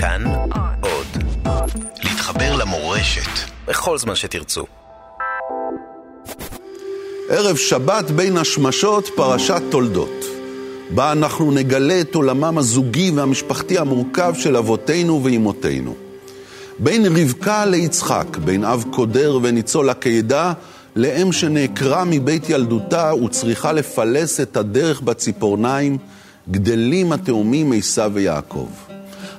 כאן עוד. להתחבר למורשת בכל זמן שתרצו. ערב שבת בין השמשות, פרשת תולדות, בה אנחנו נגלה את עולמם הזוגי והמשפחתי המורכב של אבותינו ואימותינו. בין רבקה ליצחק, בין אב קודר וניצול הקידה, לאם שנעקרה מבית ילדותה וצריכה לפלס את הדרך בציפורניים, גדלים התאומים עשיו ויעקב.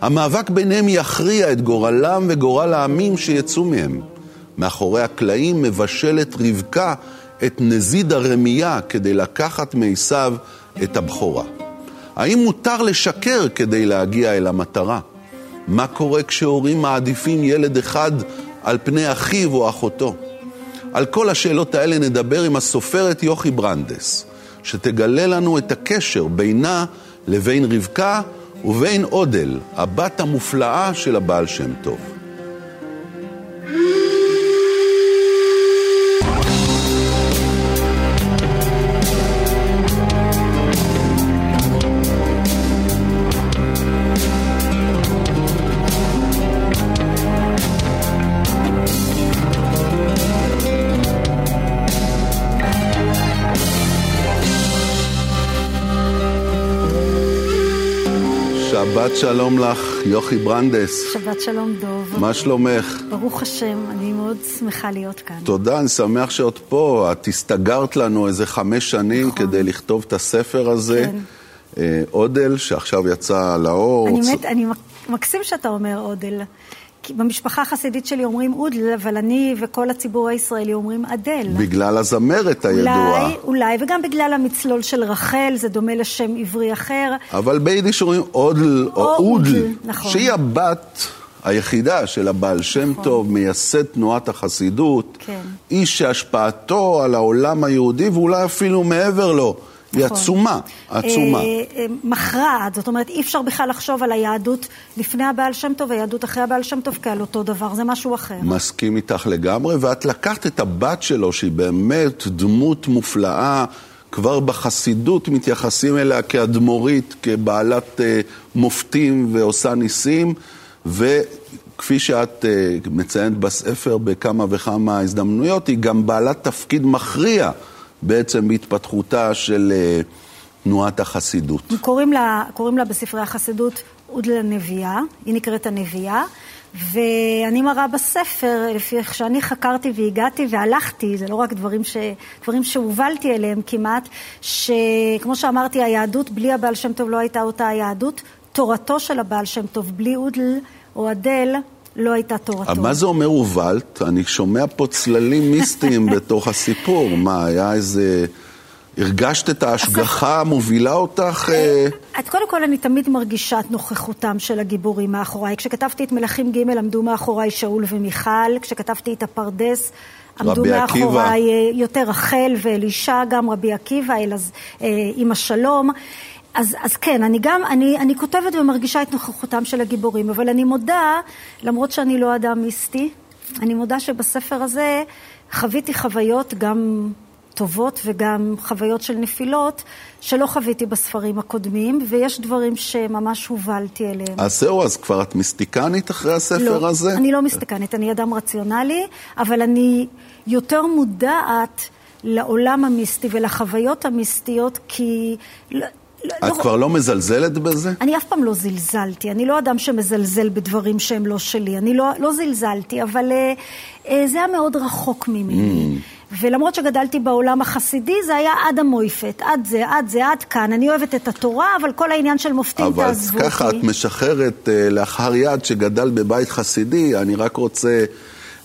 המאבק ביניהם יכריע את גורלם וגורל העמים שיצאו מהם. מאחורי הקלעים מבשלת רבקה את נזיד הרמייה כדי לקחת מעשיו את הבכורה. האם מותר לשקר כדי להגיע אל המטרה? מה קורה כשהורים מעדיפים ילד אחד על פני אחיו או אחותו? על כל השאלות האלה נדבר עם הסופרת יוכי ברנדס, שתגלה לנו את הקשר בינה לבין רבקה ובין אודל, הבת המופלאה של הבעל שם טוב. שבת שלום לך, יוכי ברנדס. שבת שלום דוב. מה שלומך? ברוך השם, אני מאוד שמחה להיות כאן. תודה, אני שמח שאת פה. את הסתגרת לנו איזה חמש שנים נכון. כדי לכתוב את הספר הזה. כן. אה, אודל, שעכשיו יצא לאור. אני מת, אני מקסים שאתה אומר אודל. במשפחה החסידית שלי אומרים אודל, אבל אני וכל הציבור הישראלי אומרים אדל. בגלל הזמרת הידועה. אולי, אולי, וגם בגלל המצלול של רחל, זה דומה לשם עברי אחר. אבל ביידיש אומרים אודל או, או אודל, נכון. שהיא הבת היחידה של הבעל שם נכון. טוב, מייסד תנועת החסידות, כן. איש שהשפעתו על העולם היהודי ואולי אפילו מעבר לו. היא נכון. עצומה, עצומה. אה, אה, מכרעת, זאת אומרת, אי אפשר בכלל לחשוב על היהדות לפני הבעל שם טוב והיהדות אחרי הבעל שם טוב כעל אותו דבר, זה משהו אחר. מסכים איתך לגמרי, ואת לקחת את הבת שלו, שהיא באמת דמות מופלאה, כבר בחסידות מתייחסים אליה כאדמו"רית, כבעלת אה, מופתים ועושה ניסים, וכפי שאת אה, מציינת בספר בכמה וכמה הזדמנויות, היא גם בעלת תפקיד מכריע. בעצם בהתפתחותה של uh, תנועת החסידות. קוראים לה, קוראים לה בספרי החסידות אודלה נביאה, היא נקראת הנביאה, ואני מראה בספר, לפי איך שאני חקרתי והגעתי והלכתי, זה לא רק דברים, ש, דברים שהובלתי אליהם כמעט, שכמו שאמרתי, היהדות בלי הבעל שם טוב לא הייתה אותה היהדות, תורתו של הבעל שם טוב בלי אודל או אדל לא הייתה תורתו. מה זה אומר הובלת? אני שומע פה צללים מיסטיים בתוך הסיפור. מה, היה איזה... הרגשת את ההשגחה המובילה אותך? אה, את קודם כל, אני תמיד מרגישה את נוכחותם של הגיבורים מאחוריי. כשכתבתי את מלכים ג' עמדו מאחוריי שאול ומיכל, כשכתבתי את הפרדס עמדו מאחוריי אה, יותר רחל ואלישע, גם רבי עקיבא, אלא עם השלום. אז, אז כן, אני גם, אני, אני כותבת ומרגישה את נוכחותם של הגיבורים, אבל אני מודה, למרות שאני לא אדם מיסטי, אני מודה שבספר הזה חוויתי חוויות גם טובות וגם חוויות של נפילות שלא חוויתי בספרים הקודמים, ויש דברים שממש הובלתי אליהם. אז זהו, אז כבר את מיסטיקנית אחרי הספר לא, הזה? לא, אני לא מיסטיקנית, אני אדם רציונלי, אבל אני יותר מודעת לעולם המיסטי ולחוויות המיסטיות, כי לא, את לא... כבר לא מזלזלת בזה? אני אף פעם לא זלזלתי. אני לא אדם שמזלזל בדברים שהם לא שלי. אני לא, לא זלזלתי, אבל אה, אה, זה היה מאוד רחוק ממני. Mm. ולמרות שגדלתי בעולם החסידי, זה היה עד המויפת, עד זה, עד זה, עד כאן. אני אוהבת את התורה, אבל כל העניין של מופתים תעזבו אותי. אבל ככה את משחררת אה, לאחר יד שגדל בבית חסידי, אני רק רוצה...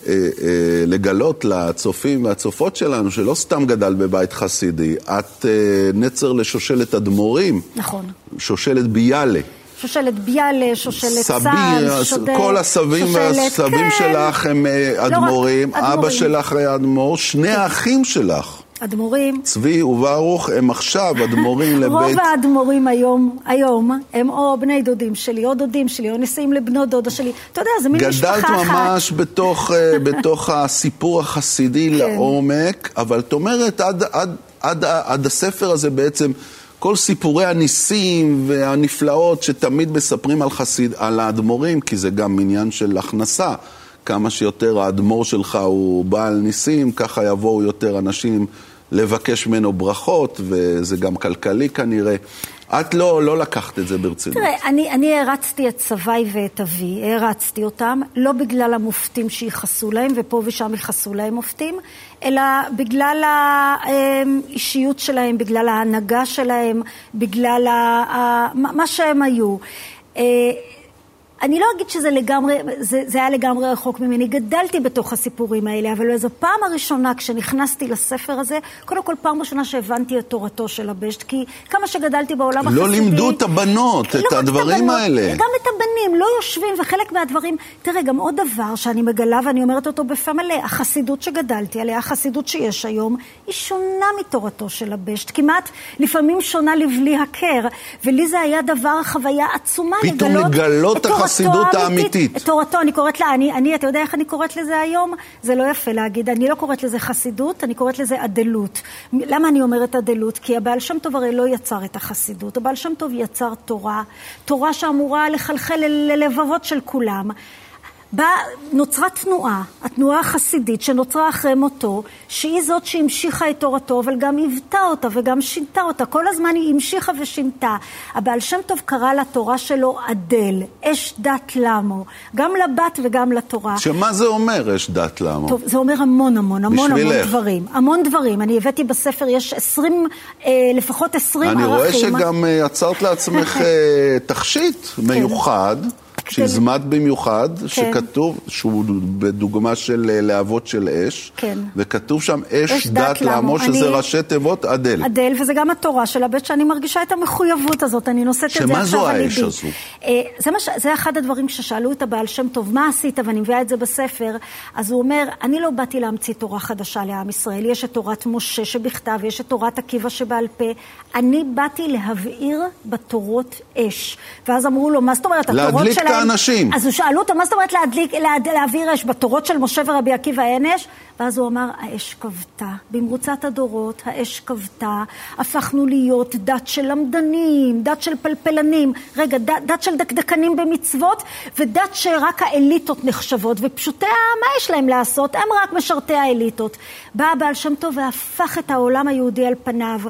אה, אה, לגלות לצופים והצופות שלנו, שלא סתם גדל בבית חסידי, את אה, נצר לשושלת אדמו"רים. נכון. שושלת ביאלה. שושלת ביאלה, שושלת צה"ל, שושלת... כל הסבים והסבים כן. שלך הם לא אדמו"רים, אבא שלך היה אדמו"ר, שני כן. האחים שלך. אדמו"רים. צבי וברוך הם עכשיו אדמו"רים לבית... רוב האדמו"רים היום, היום, הם או בני דודים שלי, או דודים שלי, או נשיאים לבנות דודה שלי. אתה יודע, זה מין משפחה אחת. גדלת ממש בתוך, אה, בתוך הסיפור החסידי כן. לעומק, אבל את אומרת, עד, עד, עד, עד הספר הזה בעצם... כל סיפורי הניסים והנפלאות שתמיד מספרים על, חסיד, על האדמו"רים, כי זה גם עניין של הכנסה. כמה שיותר האדמו"ר שלך הוא בעל ניסים, ככה יבואו יותר אנשים לבקש ממנו ברכות, וזה גם כלכלי כנראה. את לא, לא לקחת את זה ברצינות. תראה, אני, אני הרצתי את סביי ואת אבי, הרצתי אותם, לא בגלל המופתים שייחסו להם, ופה ושם ייחסו להם מופתים, אלא בגלל האישיות שלהם, בגלל ההנהגה שלהם, בגלל ה, מה שהם היו. אני לא אגיד שזה לגמרי, זה, זה היה לגמרי רחוק ממני, גדלתי בתוך הסיפורים האלה, אבל איזו פעם הראשונה כשנכנסתי לספר הזה, קודם כל פעם ראשונה שהבנתי את תורתו של הבשט, כי כמה שגדלתי בעולם לא החסידי... לא לימדו את הבנות, לא את הדברים את הבנות, האלה. גם את הבנים, לא יושבים, וחלק מהדברים... תראה, גם עוד דבר שאני מגלה, ואני אומרת אותו בפה מלא, החסידות שגדלתי עליה, החסידות שיש היום, היא שונה מתורתו של הבשט, כמעט לפעמים שונה לבלי הכר, ולי זה היה דבר, חוויה עצומה לגלות... פתאום לגלות את החסידות האמיתית. את תורתו, אני קוראת לה, אני, אני, אתה יודע איך אני קוראת לזה היום? זה לא יפה להגיד, אני לא קוראת לזה חסידות, אני קוראת לזה אדלות. למה אני אומרת אדלות? כי הבעל שם טוב הרי לא יצר את החסידות, הבעל שם טוב יצר תורה, תורה שאמורה לחלחל ללבבות של כולם. בה נוצרה תנועה, התנועה החסידית שנוצרה אחרי מותו, שהיא זאת שהמשיכה את תורתו, אבל גם היוותה אותה וגם שינתה אותה. כל הזמן היא המשיכה ושינתה. הבעל שם טוב קרא לתורה שלו אדל, אש דת למו, גם לבת וגם לתורה. שמה זה אומר אש דת למו? טוב, זה אומר המון המון, המון. המון דברים. המון דברים. אני הבאתי בספר, יש עשרים, אה, לפחות עשרים ערכים. אני רואה שגם אה, יצרת לעצמך אה, תכשיט מיוחד. כן. שהזמנת במיוחד, כן. שכתוב, שהוא בדוגמה של אה, להבות של אש, כן. וכתוב שם אש, אש דת, דת לעמו, שזה אני... ראשי תיבות אדל. אדל, וזה גם התורה של הבית, שאני מרגישה את המחויבות הזאת, אני נושאת את זה עכשיו על ליבי. שמה זו האש הזו? אה, זה, מש... זה אחד הדברים ששאלו את הבעל שם טוב, מה עשית? ואני מביאה את זה בספר. אז הוא אומר, אני לא באתי להמציא תורה חדשה לעם ישראל, יש את תורת משה שבכתב, יש את תורת עקיבא שבעל פה. אני באתי להבעיר בתורות אש. ואז אמרו לו, מה זאת אומרת, התורות שלהם... האנשים. אז שאלו אותו, מה זאת אומרת להדליק, להד, להעביר אש? בתורות של משה ורבי עקיבא אין אש? ואז הוא אמר, האש כבתה. במרוצת הדורות האש כבתה, הפכנו להיות דת של למדנים, דת של פלפלנים, רגע, דת, דת של דקדקנים במצוות, ודת שרק האליטות נחשבות, ופשוטי העם, מה יש להם לעשות? הם רק משרתי האליטות. בא הבעל שם טוב והפך את העולם היהודי על פניו.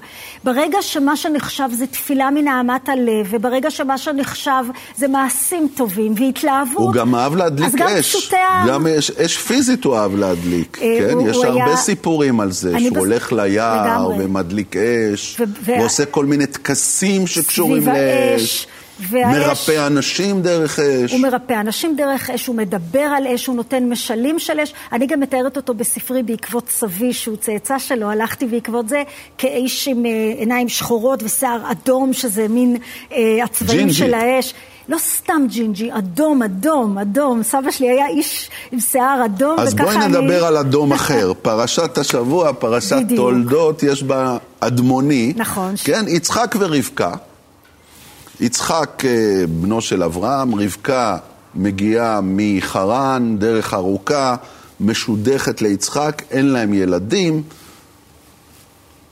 ברגע שמה שנחשב זה תפילה מנהמת הלב, וברגע שמה שנחשב זה מעשים טובים והתלהבות, הוא גם אהב להדליק אז גם אש. פשוטי העם... גם אש, אש פיזית הוא אהב להדליק. כן, הוא, יש הוא הרבה היה... סיפורים על זה, שהוא בס... הולך ליער לגמרי. ומדליק אש, ו... ועושה כל מיני טקסים שקשורים לאש. והאש, מרפא אנשים דרך אש. הוא מרפא אנשים דרך אש, הוא מדבר על אש, הוא נותן משלים של אש. אני גם מתארת אותו בספרי בעקבות סבי, שהוא צאצא שלו, הלכתי בעקבות זה, כאיש עם אה, עיניים שחורות ושיער אדום, שזה מין אה, הצבעים ג'ינג'י. של האש. לא סתם ג'ינג'י, אדום, אדום, אדום. סבא שלי היה איש עם שיער אדום, אז בואי נדבר אני... על אדום אחר. פרשת השבוע, פרשת בדיוק. תולדות, יש בה אדמוני. נכון. כן, יצחק ורבקה. יצחק אה, בנו של אברהם, רבקה מגיעה מחרן, דרך ארוכה, משודכת ליצחק, אין להם ילדים.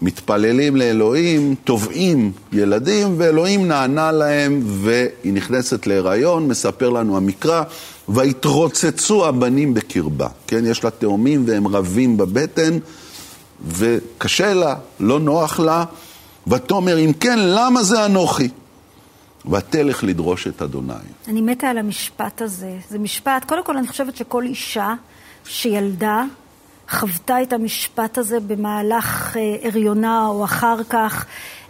מתפללים לאלוהים, תובעים ילדים, ואלוהים נענה להם והיא נכנסת להיריון, מספר לנו המקרא, ויתרוצצו הבנים בקרבה. כן, יש לה תאומים והם רבים בבטן, וקשה לה, לא נוח לה, ותאמר, אם כן, למה זה אנוכי? ותלך לדרוש את אדוני. אני מתה על המשפט הזה. זה משפט, קודם כל אני חושבת שכל אישה שילדה, חוותה את המשפט הזה במהלך אה, הריונה או אחר כך.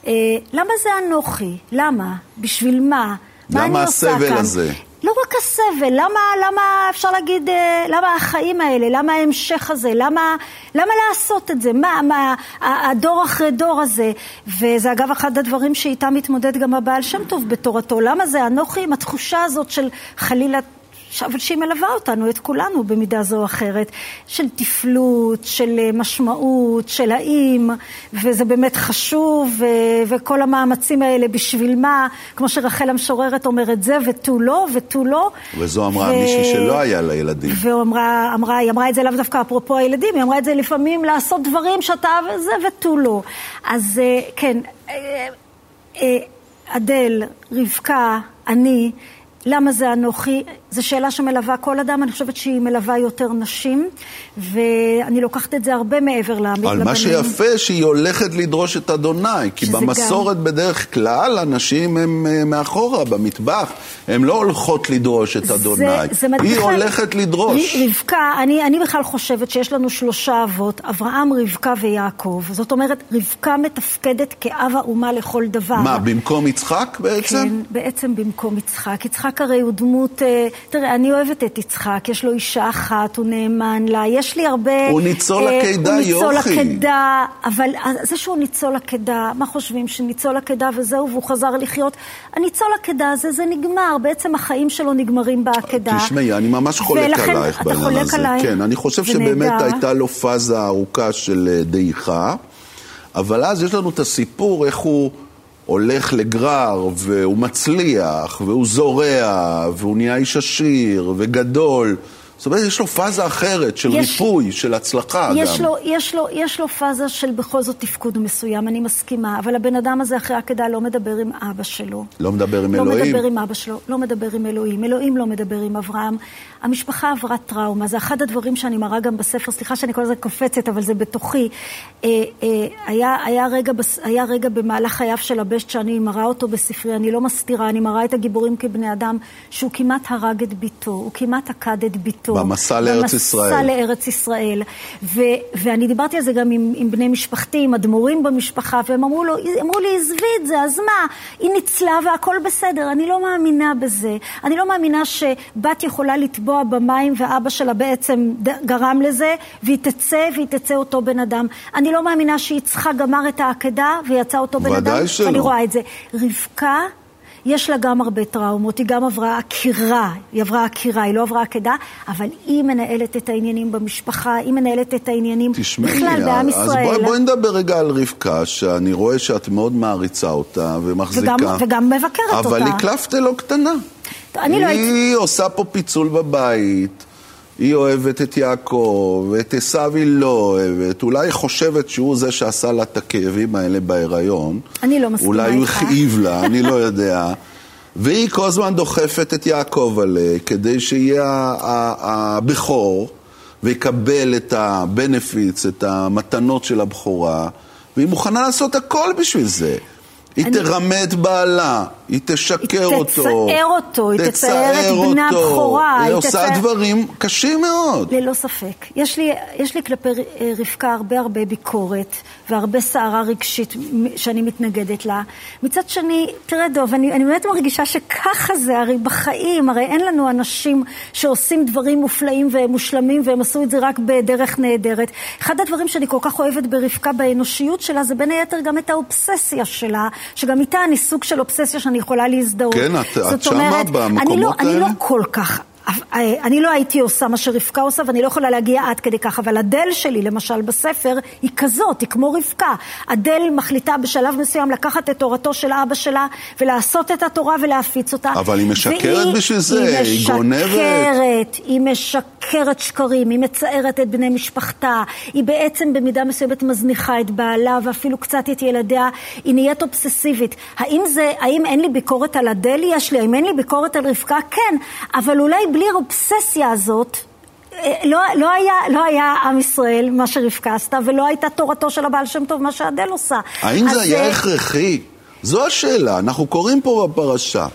אה, למה זה אנוכי? למה? בשביל מה? מה אני עושה כאן? למה הסבל הזה? לא רק הסבל, למה, למה אפשר להגיד, אה, למה החיים האלה, למה ההמשך הזה, למה, למה לעשות את זה, מה, מה, הדור אחרי דור הזה, וזה אגב אחד הדברים שאיתם מתמודד גם הבעל שם טוב בתורתו, למה זה אנוכי עם התחושה הזאת של חלילה אבל שהיא מלווה אותנו, את כולנו במידה זו או אחרת, של תפלות, של אה, משמעות, של האם, וזה באמת חשוב, ו- וכל המאמצים האלה בשביל מה, כמו שרחל המשוררת אומרת, זה ותו לא, ותו לא. וזו אמרה ו... מישהי שלא היה לה ילדים. ואמרה, אמרה, היא אמרה את זה לאו דווקא אפרופו הילדים, היא אמרה את זה לפעמים לעשות דברים שאתה, זה ותו לא. אז אה, כן. אה, אדל, רבקה, אני, למה זה אנוכי? זו שאלה שמלווה כל אדם, אני חושבת שהיא מלווה יותר נשים, ואני לוקחת את זה הרבה מעבר לבנים. אבל מה שיפה, שהיא הולכת לדרוש את אדוני, כי במסורת גם... בדרך כלל הנשים הן אה, מאחורה, במטבח, הן לא הולכות לדרוש את אדוני. זה, זה היא בכלל... הולכת לדרוש. רבקה, אני, אני בכלל חושבת שיש לנו שלושה אבות, אברהם, רבקה ויעקב. זאת אומרת, רבקה מתפקדת כאב האומה לכל דבר. מה, במקום יצחק בעצם? כן, בעצם במקום יצחק. יצחק הרי הוא דמות... אה, תראה, אני אוהבת את יצחק, יש לו אישה אחת, הוא נאמן לה, יש לי הרבה... הוא ניצול אה, עקדה, יוכי. הוא ניצול עקדה, אבל זה שהוא ניצול עקדה, מה חושבים, שניצול עקדה וזהו, והוא חזר לחיות? הניצול עקדה הזה, זה נגמר, בעצם החיים שלו נגמרים בעקדה. תשמעי, אני ממש חולק עלייך בעניין הזה. ולכן, אתה חולק עליי? כן, אני חושב שבאמת הייתה לו פאזה ארוכה של אה, דעיכה, אבל אז יש לנו את הסיפור איך הוא... הולך לגרר, והוא מצליח, והוא זורע, והוא נהיה איש עשיר, וגדול. זאת אומרת, יש לו פאזה אחרת של יש, ריפוי, של הצלחה יש גם. לו, יש, לו, יש לו פאזה של בכל זאת תפקוד מסוים, אני מסכימה, אבל הבן אדם הזה אחרי העקדה לא מדבר עם אבא שלו. לא מדבר עם לא אלוהים? לא מדבר עם אבא שלו, לא מדבר עם אלוהים. אלוהים לא מדבר עם אברהם. המשפחה עברה טראומה, זה אחד הדברים שאני מראה גם בספר, סליחה שאני כל הזמן קופצת, אבל זה בתוכי. אה, אה, היה, היה, רגע, היה רגע במהלך חייו של הבשט שאני מראה אותו בספרי, אני לא מסתירה, אני מראה את הגיבורים כבני אדם, שהוא כמעט הרג את ביתו, הוא כמעט עקד את ביתו. במסע לארץ ישראל. במסע לארץ ישראל. ו, ואני דיברתי על זה גם עם, עם בני משפחתי, עם אדמו"רים במשפחה, והם אמרו, לו, אמרו לי, עזבי את זה, אז מה? היא ניצלה והכל בסדר. אני לא מאמינה בזה. אני לא מאמינה שבת יכולה לטבוע במים ואבא שלה בעצם גרם לזה, והיא תצא, והיא תצא אותו בן אדם. אני לא מאמינה שיצחק גמר את העקדה ויצא אותו בן אדם. ודאי שלא. ואני רואה את זה. רבקה... יש לה גם הרבה טראומות, היא גם עברה עקירה, היא עברה עקירה, היא לא עברה עקדה, אבל היא מנהלת את העניינים במשפחה, היא מנהלת את העניינים תשמעי, בכלל בעם ישראל. אז בואי בוא נדבר רגע על רבקה, שאני רואה שאת מאוד מעריצה אותה ומחזיקה. וגם, וגם מבקרת אבל אותה. אבל היא קלפטה לא קטנה. אני לא הייתי... היא עושה פה פיצול בבית. היא אוהבת את יעקב, ואת עשיו היא לא אוהבת. אולי היא חושבת שהוא זה שעשה לה את הכאבים האלה בהיריון. אני לא מסכימה איתך. אולי הוא הכאיב לה, אני לא יודע. והיא כל הזמן דוחפת את יעקב עליה, כדי שיהיה הבכור, ויקבל את ה-benefits, את המתנות של הבכורה, והיא מוכנה לעשות הכל בשביל זה. היא אני... תרמה את בעלה, היא תשקר היא אותו. תצער אותו, היא תצער את בנה הבכורה. היא, היא עושה תצער... דברים קשים מאוד. ללא ספק. יש לי, יש לי כלפי רבקה הרבה הרבה ביקורת והרבה סערה רגשית שאני מתנגדת לה. מצד שני, תראה דוב, אני, אני באמת מרגישה שככה זה, הרי בחיים, הרי אין לנו אנשים שעושים דברים מופלאים ומושלמים והם עשו את זה רק בדרך נהדרת. אחד הדברים שאני כל כך אוהבת ברבקה באנושיות שלה זה בין היתר גם את האובססיה שלה, שגם איתה אני סוג של אובססיה שאני יכולה להזדהות. כן, את, את שמה במקומות אני לא, האלה? אני לא כל כך אני לא הייתי עושה מה שרבקה עושה, ואני לא יכולה להגיע עד כדי כך, אבל הדל שלי, למשל, בספר, היא כזאת, היא כמו רבקה. הדל מחליטה בשלב מסוים לקחת את תורתו של אבא שלה, ולעשות את התורה ולהפיץ אותה. אבל היא משקרת בשביל זה, היא, היא גונבת. היא משקרת, היא משקרת שקרים, היא מצערת את בני משפחתה, היא בעצם במידה מסוימת מזניחה את בעלה, ואפילו קצת את ילדיה, היא נהיית אובססיבית. האם זה, האם אין לי ביקורת על הדל? יש לי. האם אין לי ביקורת על רבקה? כן. אבל אולי בלי האובססיה הזאת, אה, לא, לא, היה, לא היה עם ישראל, מה שרבקה עשתה, ולא הייתה תורתו של הבעל שם טוב, מה שאדל עושה. האם זה היה הכרחי? זו השאלה. אנחנו קוראים פה בפרשה,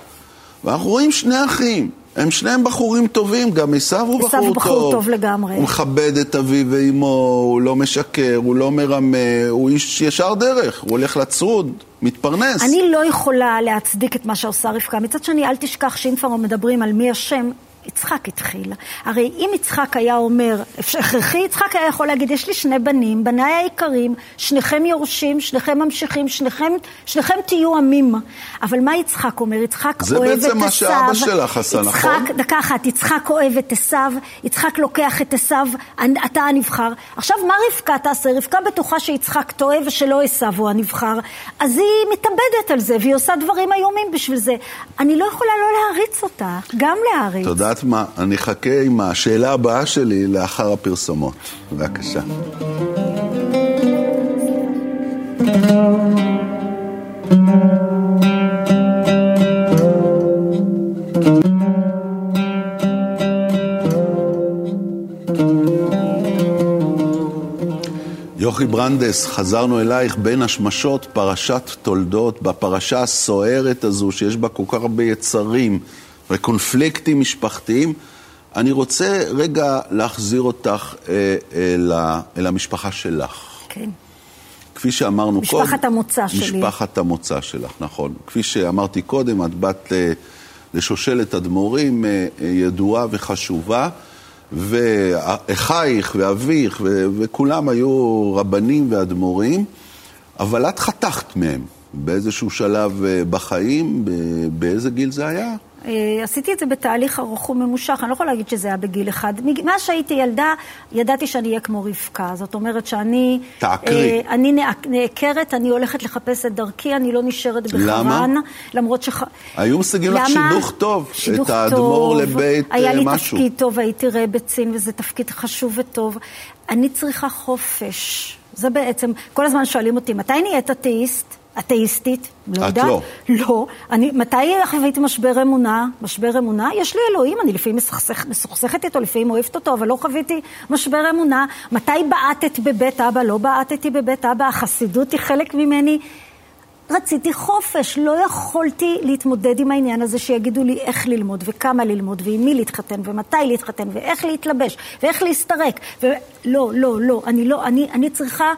ואנחנו רואים שני אחים. הם שניהם בחורים טובים, גם עשיו הוא בחור טוב. עשיו בחור טוב לגמרי. הוא מכבד את אביו ואימו, הוא לא משקר, הוא לא מרמה, הוא איש ישר דרך, הוא הולך לצרוד, מתפרנס. אני לא יכולה להצדיק את מה שעושה רבקה. מצד שני, אל תשכח שאם כבר מדברים על מי השם, יצחק התחיל. הרי אם יצחק היה אומר, הכרחי יצחק היה יכול להגיד, יש לי שני בנים, בניי היקרים, שניכם יורשים, שניכם ממשיכים, שניכם, שניכם תהיו עמים. אבל מה יצחק אומר? יצחק אוהב את עשיו. זה בעצם מה שאבא שלך עשה, נכון? דקה אחת, יצחק אוהב את עשיו, יצחק לוקח את עשיו, אתה הנבחר. עכשיו, מה רבקה תעשה? רבקה בטוחה שיצחק טועה ושלא עשיו הוא הנבחר, אז היא מתאבדת על זה, והיא עושה דברים איומים בשביל זה. אני לא יכולה לא להעריץ אותה, גם להעריץ. תודה יודעת מה? אני אחכה עם השאלה הבאה שלי לאחר הפרסומות. בבקשה. יוכי ברנדס, חזרנו אלייך בין השמשות, פרשת תולדות, בפרשה הסוערת הזו שיש בה כל כך הרבה יצרים, וקונפליקטים משפחתיים. אני רוצה רגע להחזיר אותך אה, אל, אל המשפחה שלך. כן. כפי שאמרנו משפחת קודם... משפחת המוצא שלי. משפחת המוצא שלך, נכון. כפי שאמרתי קודם, את בת אה, לשושלת אדמו"רים אה, ידועה וחשובה. ואחייך ואביך ו- וכולם היו רבנים ואדמו"רים, אבל את חתכת מהם באיזשהו שלב אה, בחיים, באיזה גיל זה היה? אה, עשיתי את זה בתהליך ארוך וממושך, אני לא יכולה להגיד שזה היה בגיל אחד. מאז שהייתי ילדה, ידעתי שאני אהיה כמו רבקה. זאת אומרת שאני... תעקרי. אה, אני נעקרת, אני הולכת לחפש את דרכי, אני לא נשארת בחרן. למה? למרות ש... היו משיגים לך שידוך טוב. שידוך את האדמו"ר לבית משהו. היה לי תפקיד טוב, הייתי רבצין, וזה תפקיד חשוב וטוב. אני צריכה חופש. זה בעצם, כל הזמן שואלים אותי, מתי נהיית אתאיסט? אתאיסטית, לא יודעת. את לא. לא. אני, מתי חוויתי משבר אמונה? משבר אמונה? יש לי אלוהים, אני לפעמים מסוכסכ, מסוכסכת איתו, לפעמים אוהבת אותו, אבל לא חוויתי משבר אמונה. מתי בעטת בבית אבא? לא בעטתי בבית אבא, החסידות היא חלק ממני. רציתי חופש, לא יכולתי להתמודד עם העניין הזה שיגידו לי איך ללמוד וכמה ללמוד ועם מי להתחתן ומתי להתחתן ואיך להתלבש ואיך להסתרק. ו... לא, לא, לא, אני לא, אני, אני צריכה,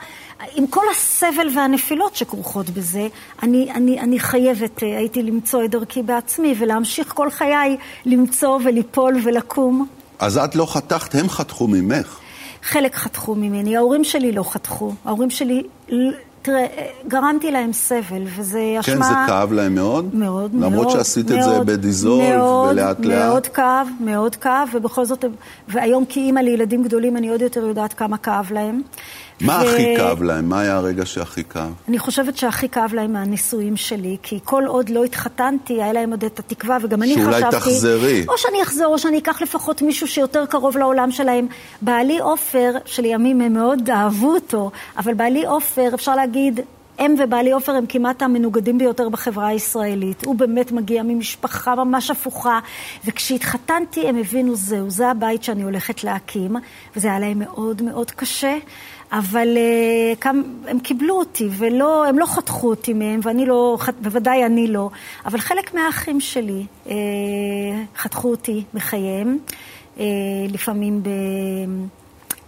עם כל הסבל והנפילות שכרוכות בזה, אני, אני, אני חייבת, אה, הייתי למצוא את דרכי בעצמי ולהמשיך כל חיי למצוא וליפול ולקום. אז את לא חתכת, הם חתכו ממך. חלק חתכו ממני, ההורים שלי לא חתכו. ההורים שלי תראה, גרמתי להם סבל, וזה אשמה... כן, זה כאב להם מאוד? מאוד, מאוד. למרות שעשית מאוד, את זה בדיזול ולאט לאט? מאוד כאב, מאוד כאב, ובכל זאת, והיום כאימא לילדים גדולים, אני עוד יותר יודעת כמה כאב להם. מה ו... הכי כאב להם? מה היה הרגע שהכי כאב? אני חושבת שהכי כאב להם מהנישואים שלי, כי כל עוד לא התחתנתי, היה להם עוד את התקווה, וגם אני חשבתי... שאולי תחזרי. או שאני אחזור, או שאני אקח לפחות מישהו שיותר קרוב לעולם שלהם. בעלי עופר, שלימים הם מאוד אהבו אותו, אבל בעלי עופר, אפשר להגיד, הם ובעלי עופר הם כמעט המנוגדים ביותר בחברה הישראלית. הוא באמת מגיע ממשפחה ממש הפוכה, וכשהתחתנתי הם הבינו זהו, זה הבית שאני הולכת להקים, וזה היה להם מאוד מאוד קשה. אבל uh, הם קיבלו אותי, והם לא חתכו אותי מהם, ואני לא, בוודאי אני לא, אבל חלק מהאחים שלי uh, חתכו אותי מחייהם, uh, לפעמים ב...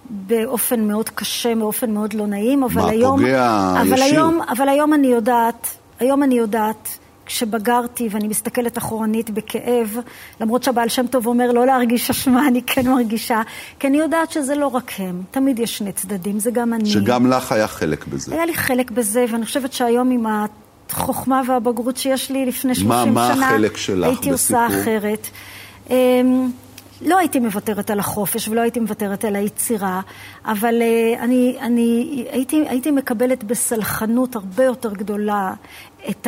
באופן מאוד קשה, באופן מאוד לא נעים, אבל מה, היום... מה, פוגע אבל ישיר? היום, אבל היום אני יודעת, היום אני יודעת כשבגרתי ואני מסתכלת אחורנית בכאב, למרות שהבעל שם טוב אומר לא להרגיש אשמה, אני כן מרגישה, כי אני יודעת שזה לא רק הם, תמיד יש שני צדדים, זה גם אני. שגם לך היה חלק בזה. היה לי חלק בזה, ואני חושבת שהיום עם החוכמה והבגרות שיש לי לפני 30 מה, מה שנה, החלק שלך הייתי בסיפור? עושה אחרת. אמ, לא הייתי מוותרת על החופש ולא הייתי מוותרת על היצירה, אבל uh, אני, אני הייתי, הייתי מקבלת בסלחנות הרבה יותר גדולה את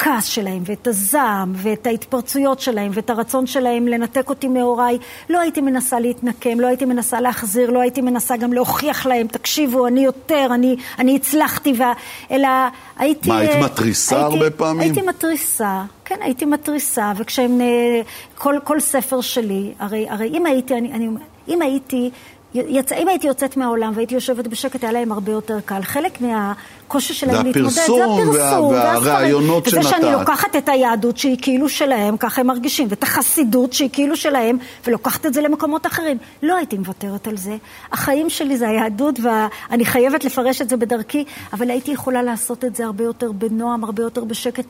הכעס שלהם, ואת הזעם, ואת ההתפרצויות שלהם, ואת הרצון שלהם לנתק אותי מהוריי. לא הייתי מנסה להתנקם, לא הייתי מנסה להחזיר, לא הייתי מנסה גם להוכיח להם, תקשיבו, אני יותר, אני, אני הצלחתי, ו... אלא הייתי... מה, היית מתריסה הייתי, הרבה פעמים? הייתי מתריסה, כן, הייתי מתריסה, וכשהם... אה, כל, כל ספר שלי, הרי, הרי אם הייתי, אני, אני, אם הייתי... יצא, אם הייתי יוצאת מהעולם והייתי יושבת בשקט, היה להם הרבה יותר קל. חלק מהקושי שלהם להתמודד זה הפרסום וה, והרעיונות שנתת. וזה שאני לוקחת את היהדות שהיא כאילו שלהם, ככה הם מרגישים, ואת החסידות שהיא כאילו שלהם, ולוקחת את זה למקומות אחרים. לא הייתי מוותרת על זה. החיים שלי זה היהדות, ואני חייבת לפרש את זה בדרכי, אבל הייתי יכולה לעשות את זה הרבה יותר בנועם, הרבה יותר בשקט.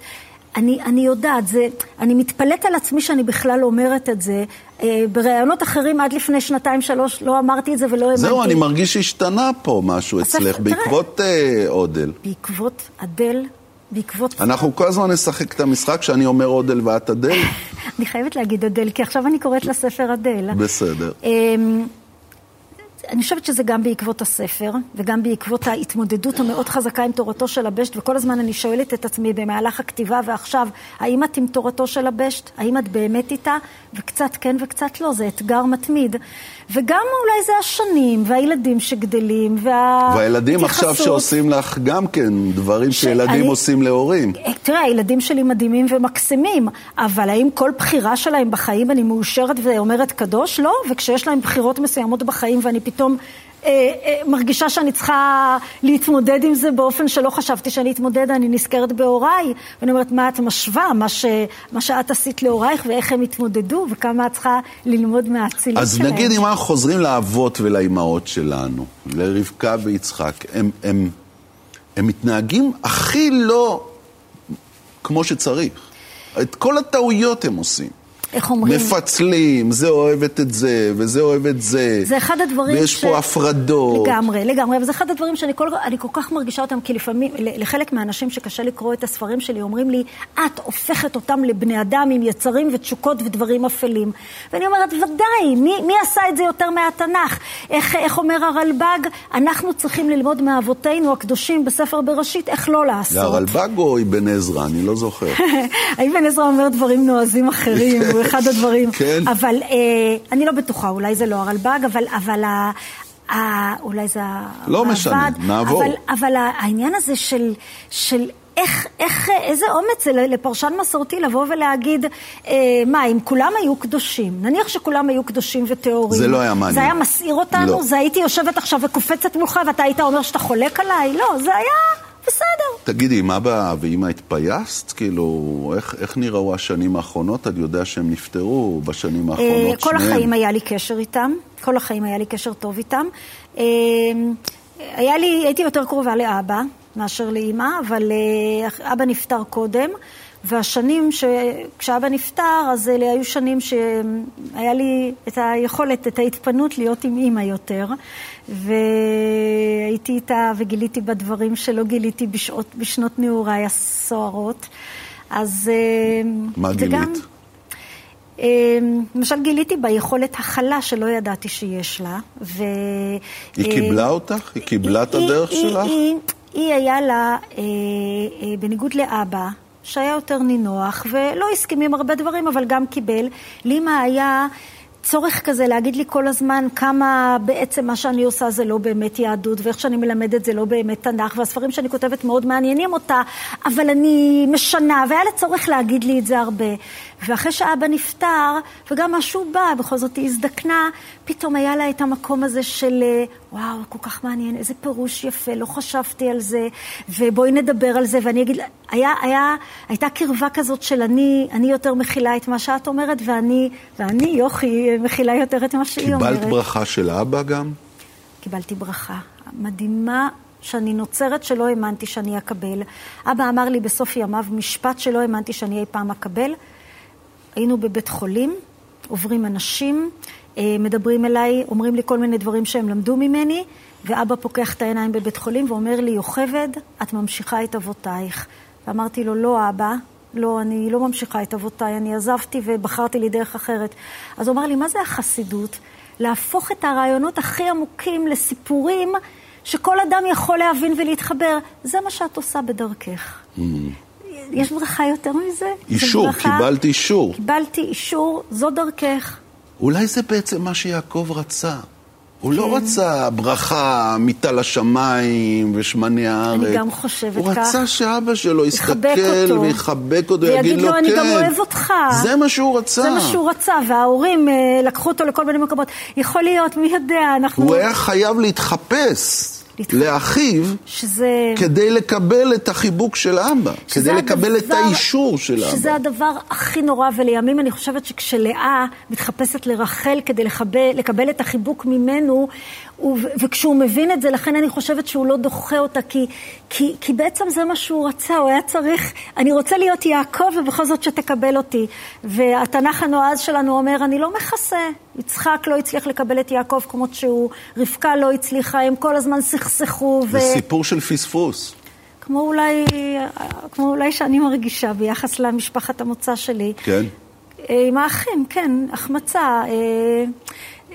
אני, אני יודעת, זה, אני מתפלאת על עצמי שאני בכלל אומרת את זה. אה, בראיונות אחרים עד לפני שנתיים, שלוש, לא אמרתי את זה ולא האמנתי. זהו, אני מרגיש שהשתנה פה משהו אצלך, בעקבות אה, אודל. בעקבות אדל, בעקבות... אנחנו כל הזמן נשחק את המשחק שאני אומר אודל ואת אדל. אני חייבת להגיד אדל, כי עכשיו אני קוראת לספר אדל. בסדר. אני חושבת שזה גם בעקבות הספר, וגם בעקבות ההתמודדות המאוד חזקה עם תורתו של הבשט, וכל הזמן אני שואלת את עצמי במהלך הכתיבה ועכשיו, האם את עם תורתו של הבשט? האם את באמת איתה? וקצת כן וקצת לא, זה אתגר מתמיד. וגם אולי זה השנים, והילדים שגדלים, וההתייחסות. והילדים עכשיו שעושים לך גם כן דברים ש... שילדים אני... עושים להורים. אה, תראה, הילדים שלי מדהימים ומקסימים, אבל האם כל בחירה שלהם בחיים אני מאושרת ואומרת קדוש? לא, וכשיש להם בחירות מסוימות בחיים ואני פתאום... אה, אה, מרגישה שאני צריכה להתמודד עם זה באופן שלא חשבתי שאני אתמודד, אני נזכרת בהוריי, ואני אומרת, מה את משווה, מה, ש, מה שאת עשית להורייך ואיך הם התמודדו, וכמה את צריכה ללמוד מהאצילות שלהם. אז נגיד אם אנחנו חוזרים לאבות ולאימהות שלנו, לרבקה ויצחק, הם, הם, הם מתנהגים הכי לא כמו שצריך. את כל הטעויות הם עושים. איך אומרים? מפצלים, זה אוהבת את זה, וזה אוהב את זה. זה אחד הדברים ויש ש... פה הפרדות. לגמרי, לגמרי, אבל זה אחד הדברים שאני כל, כל כך מרגישה אותם, כי לפעמים, לחלק מהאנשים שקשה לקרוא את הספרים שלי, אומרים לי, את הופכת אותם לבני אדם עם יצרים ותשוקות ודברים אפלים. ואני אומרת, ודאי, מי, מי עשה את זה יותר מהתנ"ך? איך, איך אומר הרלב"ג? אנחנו צריכים ללמוד מאבותינו הקדושים בספר בראשית, איך לא לעשות. זה הרלב"ג או אבן עזרא? אני לא זוכר. אבן עזרא אומר דברים נועזים אחרים. הוא אחד הדברים. כן. אבל אה, אני לא בטוחה, אולי זה לא הרלב"ג, אבל, אבל ה, ה, אולי זה לא המעבד. משנה, נעבור. אבל, אבל העניין הזה של, של איך, איך, איזה אומץ זה לפרשן מסורתי לבוא ולהגיד, אה, מה, אם כולם היו קדושים, נניח שכולם היו קדושים וטהורים. זה לא היה מעניין. זה היה מסעיר אותנו? לא. זה הייתי יושבת עכשיו וקופצת מולך ואתה היית אומר שאתה חולק עליי? לא, זה היה... בסדר. תגידי, עם אבא ואמא התפייסת? כאילו, איך, איך נראו השנים האחרונות? אני יודע שהם נפטרו בשנים האחרונות שניהם. כל החיים היה לי קשר איתם, כל החיים היה לי קשר טוב איתם. אה, היה לי, הייתי יותר קרובה לאבא מאשר לאימא, אבל אה, אבא נפטר קודם. והשנים ש... כשאבא נפטר, אז אלה היו שנים שהיה לי את היכולת, את ההתפנות להיות עם אימא יותר. והייתי איתה וגיליתי בה דברים שלא גיליתי בשעות, בשנות נעוריי הסוערות. אז... אה, מה גילית? גם, אה, למשל גיליתי ביכולת הכלה שלא ידעתי שיש לה. ו... היא קיבלה אותך? היא קיבלה את הדרך היא, שלך? היא, היא, היא היה לה, בניגוד לאבא, שהיה יותר נינוח, ולא הסכים עם הרבה דברים, אבל גם קיבל. לאמא היה צורך כזה להגיד לי כל הזמן כמה בעצם מה שאני עושה זה לא באמת יהדות, ואיך שאני מלמדת זה לא באמת תנ"ך, והספרים שאני כותבת מאוד מעניינים אותה, אבל אני משנה, והיה לה צורך להגיד לי את זה הרבה. ואחרי שאבא נפטר, וגם משהו בא, בכל זאת היא הזדקנה, פתאום היה לה את המקום הזה של, אה, וואו, כל כך מעניין, איזה פירוש יפה, לא חשבתי על זה, ובואי נדבר על זה, ואני אגיד, היה, היה, הייתה קרבה כזאת של אני, אני יותר מכילה את מה שאת אומרת, ואני, ואני, יוכי, מכילה יותר את מה שהיא אומרת. קיבלת ברכה של אבא גם? קיבלתי ברכה מדהימה שאני נוצרת שלא האמנתי שאני אקבל. אבא אמר לי בסוף ימיו משפט שלא האמנתי שאני אי פעם אקבל. היינו בבית חולים, עוברים אנשים, מדברים אליי, אומרים לי כל מיני דברים שהם למדו ממני, ואבא פוקח את העיניים בבית חולים ואומר לי, יוכבד, את ממשיכה את אבותייך. ואמרתי לו, לא אבא, לא, אני לא ממשיכה את אבותיי, אני עזבתי ובחרתי לי דרך אחרת. אז הוא אמר לי, מה זה החסידות? להפוך את הרעיונות הכי עמוקים לסיפורים שכל אדם יכול להבין ולהתחבר. זה מה שאת עושה בדרכך. Mm. יש ברכה יותר מזה? אישור, ברכה, קיבלת אישור. קיבלתי אישור, זו דרכך. אולי זה בעצם מה שיעקב רצה. הוא לא כן. לא רצה ברכה מטל השמיים ושמני הארץ. אני גם חושבת הוא כך. הוא רצה שאבא שלו יסתכל ויחבק אותו, ויגיד לו, לו, כן. אני גם אוהב אותך. זה מה שהוא רצה. זה מה שהוא רצה, וההורים אה, לקחו אותו לכל מיני מקומות. יכול להיות, מי יודע, אנחנו... הוא היה חייב להתחפש. לאחיו, שזה... כדי לקבל את החיבוק של אבא, כדי לקבל הדבר, את האישור של אבא. שזה הדבר הכי נורא, ולימים אני חושבת שכשלאה מתחפשת לרחל כדי לחבל, לקבל את החיבוק ממנו, ו- וכשהוא מבין את זה, לכן אני חושבת שהוא לא דוחה אותה, כי, כי, כי בעצם זה מה שהוא רצה, הוא היה צריך, אני רוצה להיות יעקב ובכל זאת שתקבל אותי. והתנ"ך הנועז שלנו אומר, אני לא מכסה. יצחק לא הצליח לקבל את יעקב כמות שהוא, רבקה לא הצליחה, הם כל הזמן סכסכו. זה ו... סיפור של פספוס. כמו אולי, כמו אולי שאני מרגישה ביחס למשפחת המוצא שלי. כן. אה, עם האחים, כן, החמצה.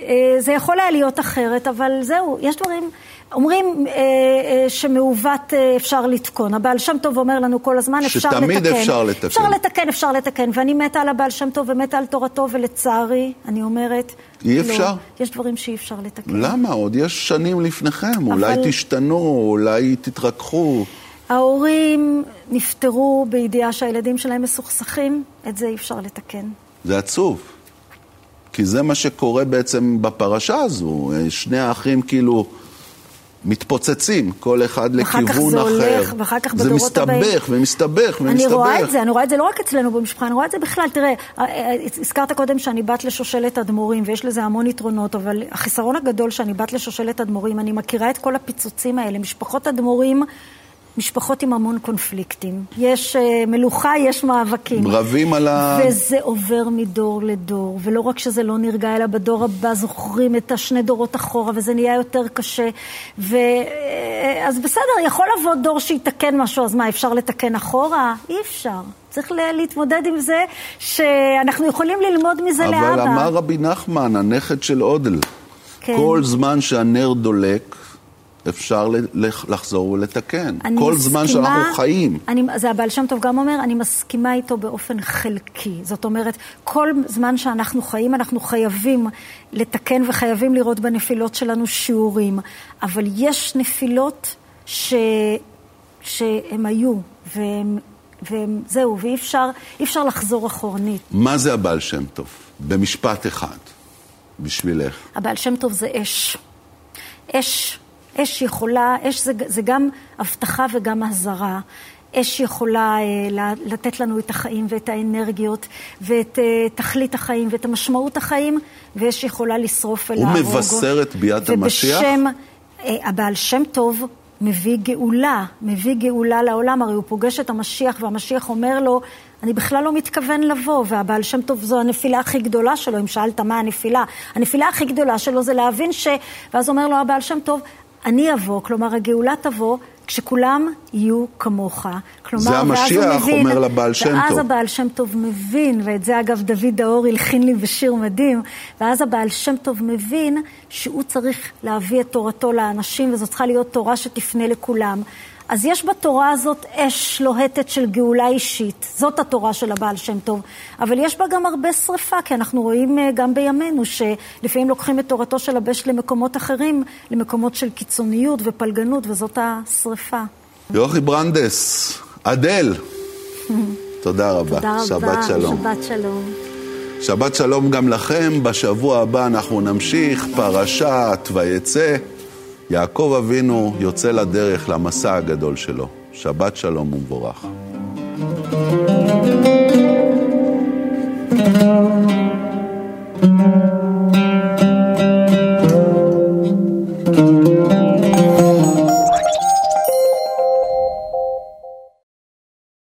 אה, זה יכול היה להיות אחרת, אבל זהו, יש דברים, אומרים אה, אה, שמעוות אה, אפשר לתקון. הבעל שם טוב אומר לנו כל הזמן, אפשר לתקן. שתמיד אפשר לתקן. אפשר לתקן, אפשר לתקן. ואני מתה על הבעל שם טוב ומתה על תורתו, ולצערי, אני אומרת... אי אפשר? לא, יש דברים שאי אפשר לתקן. למה? עוד יש שנים לפניכם. אבל... אולי תשתנו, אולי תתרככו. ההורים נפטרו בידיעה שהילדים שלהם מסוכסכים, את זה אי אפשר לתקן. זה עצוב. כי זה מה שקורה בעצם בפרשה הזו. שני האחים כאילו... מתפוצצים, כל אחד לכיוון אחר. ואחר כך זה הולך, ואחר כך בדורות הבאים. זה מסתבך ומסתבך ומסתבך. אני רואה את זה, אני רואה את זה לא רק אצלנו במשפחה, אני רואה את זה בכלל. תראה, אה, אה, הזכרת קודם שאני בת לשושלת אדמו"רים, ויש לזה המון יתרונות, אבל החיסרון הגדול שאני בת לשושלת אדמו"רים, אני מכירה את כל הפיצוצים האלה. משפחות אדמו"רים... משפחות עם המון קונפליקטים. יש uh, מלוכה, יש מאבקים. רבים על ה... וזה עובר מדור לדור, ולא רק שזה לא נרגע, אלא בדור הבא זוכרים את השני דורות אחורה, וזה נהיה יותר קשה. ו... אה, אז בסדר, יכול לבוא דור שיתקן משהו, אז מה, אפשר לתקן אחורה? אי אפשר. צריך להתמודד עם זה שאנחנו יכולים ללמוד מזה אבל לאבא. אבל אמר רבי נחמן, הנכד של אודל, כן. כל זמן שהנר דולק, אפשר לחזור ולתקן. כל מסכימה, זמן שאנחנו חיים. אני, זה הבעל שם טוב גם אומר, אני מסכימה איתו באופן חלקי. זאת אומרת, כל זמן שאנחנו חיים, אנחנו חייבים לתקן וחייבים לראות בנפילות שלנו שיעורים. אבל יש נפילות ש, שהם היו, והם, והם זהו, ואי אפשר, אפשר לחזור אחורנית. מה זה הבעל שם טוב? במשפט אחד, בשבילך. הבעל שם טוב זה אש. אש אש יכולה, אש זה, זה גם הבטחה וגם אזהרה. אש יכולה אה, לתת לנו את החיים ואת האנרגיות ואת אה, תכלית החיים ואת המשמעות החיים, ואש יכולה לשרוף ולהרוג. הוא מבשר את ביאת המשיח? ובשם אה, הבעל שם טוב מביא גאולה, מביא גאולה לעולם, הרי הוא פוגש את המשיח והמשיח אומר לו, אני בכלל לא מתכוון לבוא, והבעל שם טוב זו הנפילה הכי גדולה שלו, אם שאלת מה הנפילה. הנפילה הכי גדולה שלו זה להבין ש... ואז אומר לו הבעל שם טוב, אני אבוא, כלומר הגאולה תבוא כשכולם יהיו כמוך. כלומר, זה המשיח, מבין, אומר לבעל שם טוב. ואז הבעל שם טוב מבין, ואת זה אגב דוד האור הלחין לי בשיר מדהים, ואז הבעל שם טוב מבין שהוא צריך להביא את תורתו לאנשים, וזו צריכה להיות תורה שתפנה לכולם. אז יש בתורה הזאת אש לוהטת של גאולה אישית, זאת התורה של הבעל שם טוב, אבל יש בה גם הרבה שריפה, כי אנחנו רואים אה, גם בימינו שלפעמים לוקחים את תורתו של הבש למקומות אחרים, למקומות של קיצוניות ופלגנות, וזאת השריפה. יוכי ברנדס, אדל, תודה רבה. תודה רבה, שבת שלום. שבת שלום. שבת שלום גם לכם, בשבוע הבא אנחנו נמשיך, פרשת ויצא. יעקב אבינו יוצא לדרך למסע הגדול שלו. שבת שלום ומבורך. thank you